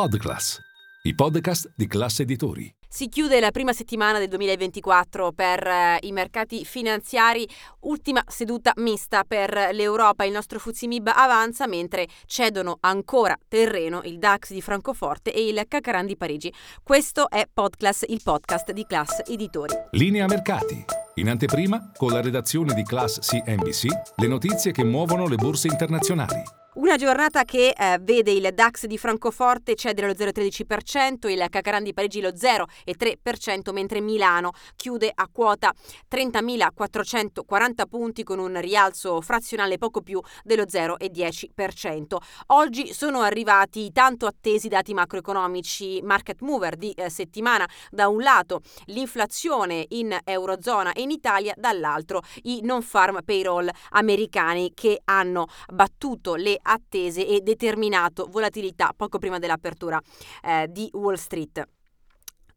Podclass, i podcast di classe editori. Si chiude la prima settimana del 2024 per eh, i mercati finanziari, ultima seduta mista per l'Europa, il nostro Fuzimib avanza mentre cedono ancora terreno il DAX di Francoforte e il Cacaran di Parigi. Questo è Podclass, il podcast di Class Editori. Linea mercati. In anteprima, con la redazione di Class CNBC, le notizie che muovono le borse internazionali. Una giornata che eh, vede il DAX di Francoforte cedere lo 0,13%, il Cacaran di Parigi lo 0,3%, mentre Milano chiude a quota 30.440 punti con un rialzo frazionale poco più dello 0,10%. Oggi sono arrivati i tanto attesi dati macroeconomici market mover di eh, settimana, da un lato l'inflazione in Eurozona e in Italia, dall'altro i non-farm payroll americani che hanno battuto le attese e determinato volatilità poco prima dell'apertura eh, di Wall Street.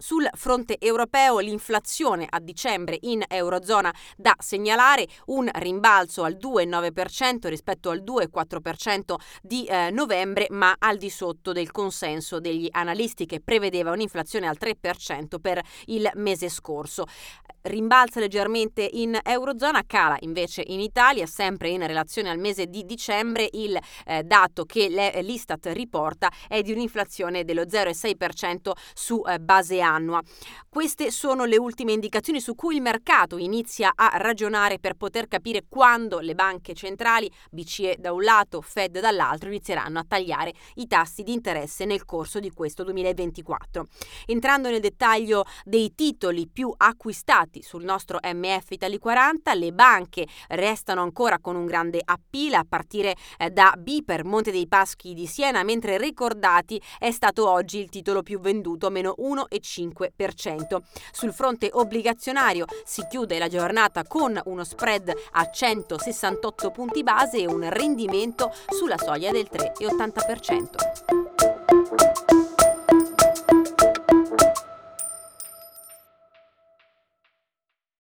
Sul fronte europeo l'inflazione a dicembre in Eurozona da segnalare un rimbalzo al 2,9% rispetto al 2,4% di eh, novembre, ma al di sotto del consenso degli analisti che prevedeva un'inflazione al 3% per il mese scorso rimbalza leggermente in Eurozona, cala invece in Italia, sempre in relazione al mese di dicembre. Il eh, dato che l'Istat riporta è di un'inflazione dello 0,6% su eh, base annua. Queste sono le ultime indicazioni su cui il mercato inizia a ragionare per poter capire quando le banche centrali, BCE da un lato, Fed dall'altro, inizieranno a tagliare i tassi di interesse nel corso di questo 2024. Entrando nel dettaglio dei titoli più acquistati, sul nostro MF Italy 40, le banche restano ancora con un grande appeal a partire eh, da Biper, Monte dei Paschi di Siena, mentre ricordati è stato oggi il titolo più venduto, meno 1,5%. Sul fronte obbligazionario si chiude la giornata con uno spread a 168 punti base e un rendimento sulla soglia del 3,80%.